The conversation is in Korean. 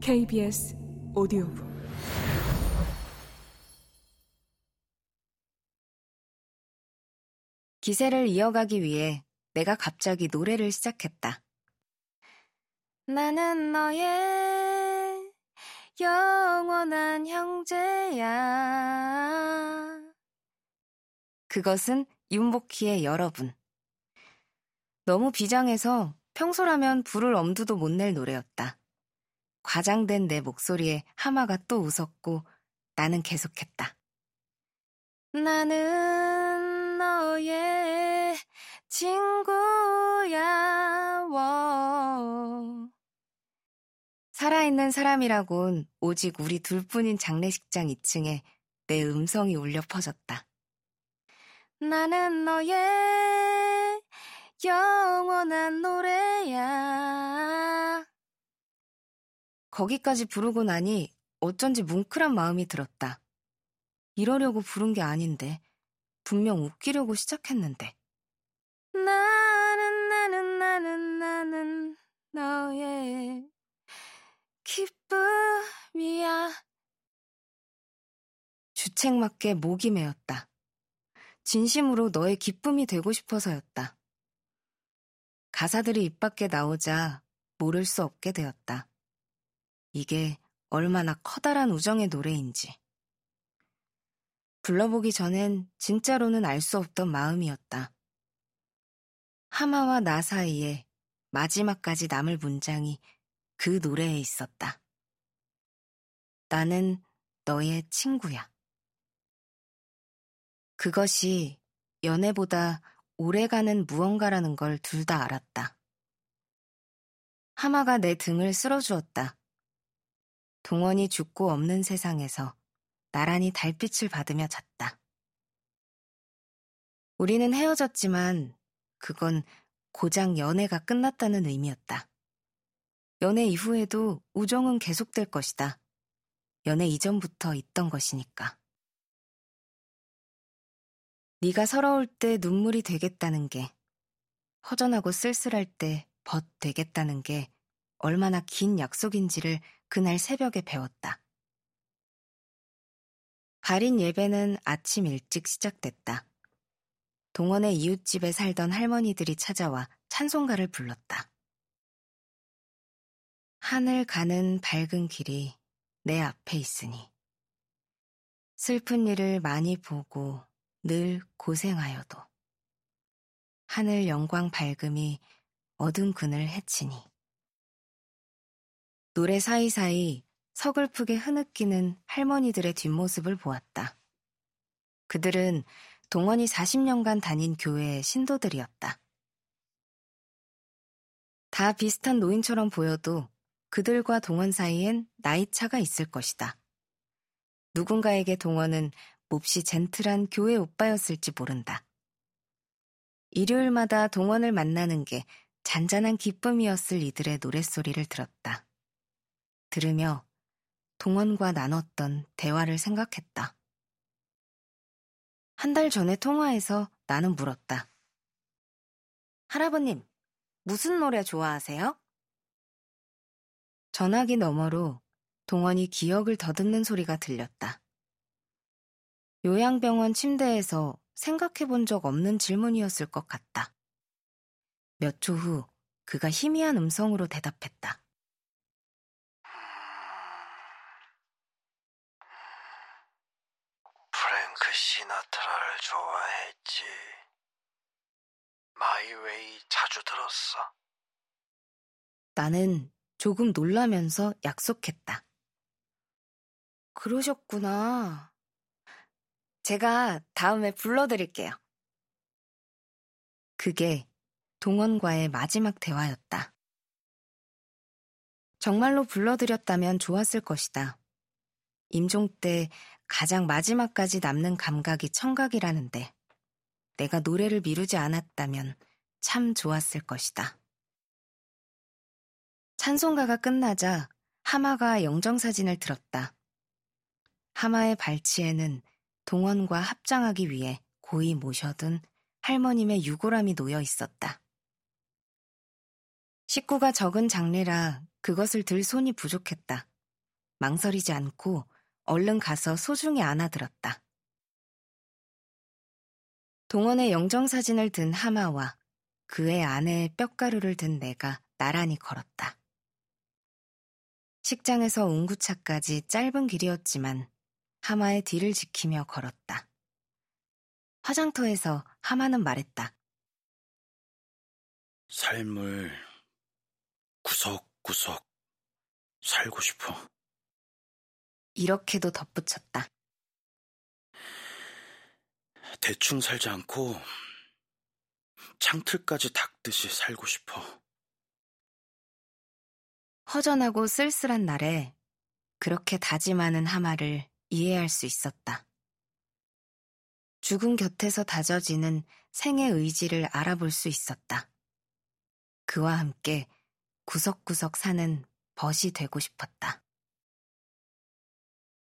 KBS 오디오북 기세를 이어가기 위해 내가 갑자기 노래를 시작했다. 나는 너의 영원한 형제야. 그것은 윤복희의 여러분. 너무 비장해서 평소라면 부를 엄두도 못 낼 노래였다. 과장된 내 목소리에 하마가 또 웃었고 나는 계속했다. 나는 너의 친구야. 워. 살아있는 사람이라곤 오직 우리 둘뿐인 장례식장 2층에 내 음성이 울려 퍼졌다. 나는 너의 영원한 노 거기까지 부르고 나니 어쩐지 뭉클한 마음이 들었다. 이러려고 부른 게 아닌데, 분명 웃기려고 시작했는데. 나는, 나는, 나는, 나는 너의 기쁨이야. 주책맞게 목이 메었다. 진심으로 너의 기쁨이 되고 싶어서였다. 가사들이 입 밖에 나오자 모를 수 없게 되었다. 이게 얼마나 커다란 우정의 노래인지. 불러보기 전엔 진짜로는 알 수 없던 마음이었다. 하마와 나 사이에 마지막까지 남을 문장이 그 노래에 있었다. 나는 너의 친구야. 그것이 연애보다 오래가는 무언가라는 걸 둘 다 알았다. 하마가 내 등을 쓸어주었다. 동원이 죽고 없는 세상에서 나란히 달빛을 받으며 잤다. 우리는 헤어졌지만 그건 고작 연애가 끝났다는 의미였다. 연애 이후에도 우정은 계속될 것이다. 연애 이전부터 있던 것이니까. 네가 서러울 때 눈물이 되겠다는 게, 허전하고 쓸쓸할 때 벗 되겠다는 게 얼마나 긴 약속인지를 그날 새벽에 배웠다. 발인 예배는 아침 일찍 시작됐다. 동원의 이웃집에 살던 할머니들이 찾아와 찬송가를 불렀다. 하늘 가는 밝은 길이 내 앞에 있으니 슬픈 일을 많이 보고 늘 고생하여도 하늘 영광 밝음이 어둠 그늘 해치니 노래 사이사이 서글프게 흐느끼는 할머니들의 뒷모습을 보았다. 그들은 동원이 40년간 다닌 교회의 신도들이었다. 다 비슷한 노인처럼 보여도 그들과 동원 사이엔 나이 차가 있을 것이다. 누군가에게 동원은 몹시 젠틀한 교회 오빠였을지 모른다. 일요일마다 동원을 만나는 게 잔잔한 기쁨이었을 이들의 노랫소리를 들었다. 들으며 동원과 나눴던 대화를 생각했다. 한 달 전에 통화해서 나는 물었다. 할아버님, 무슨 노래 좋아하세요? 전화기 너머로 동원이 기억을 더듬는 소리가 들렸다. 요양병원 침대에서 생각해 본 적 없는 질문이었을 것 같다. 몇 초 후 그가 희미한 음성으로 대답했다. 좋아했지. 마이웨이 자주 들었어. 나는 조금 놀라면서 약속했다. 그러셨구나. 제가 다음에 불러드릴게요. 그게 동원과의 마지막 대화였다. 정말로 불러드렸다면 좋았을 것이다. 임종 때 가장 마지막까지 남는 감각이 청각이라는데 내가 노래를 미루지 않았다면 참 좋았을 것이다. 찬송가가 끝나자 하마가 영정사진을 들었다. 하마의 발치에는 동원과 합장하기 위해 고이 모셔둔 할머님의 유골함이 놓여 있었다. 식구가 적은 장례라 그것을 들 손이 부족했다. 망설이지 않고 얼른 가서 소중히 안아들었다. 동원의 영정사진을 든 하마와 그의 아내의 뼈가루를 든 내가 나란히 걸었다. 식장에서 웅구차까지 짧은 길이었지만 하마의 뒤를 지키며 걸었다. 화장터에서 하마는 말했다. 삶을 구석구석 살고 싶어. 이렇게도 덧붙였다. 대충 살지 않고 창틀까지 닦듯이 살고 싶어. 허전하고 쓸쓸한 날에 그렇게 다짐하는 하마를 이해할 수 있었다. 죽음 곁에서 다져지는 생의 의지를 알아볼 수 있었다. 그와 함께 구석구석 사는 벗이 되고 싶었다.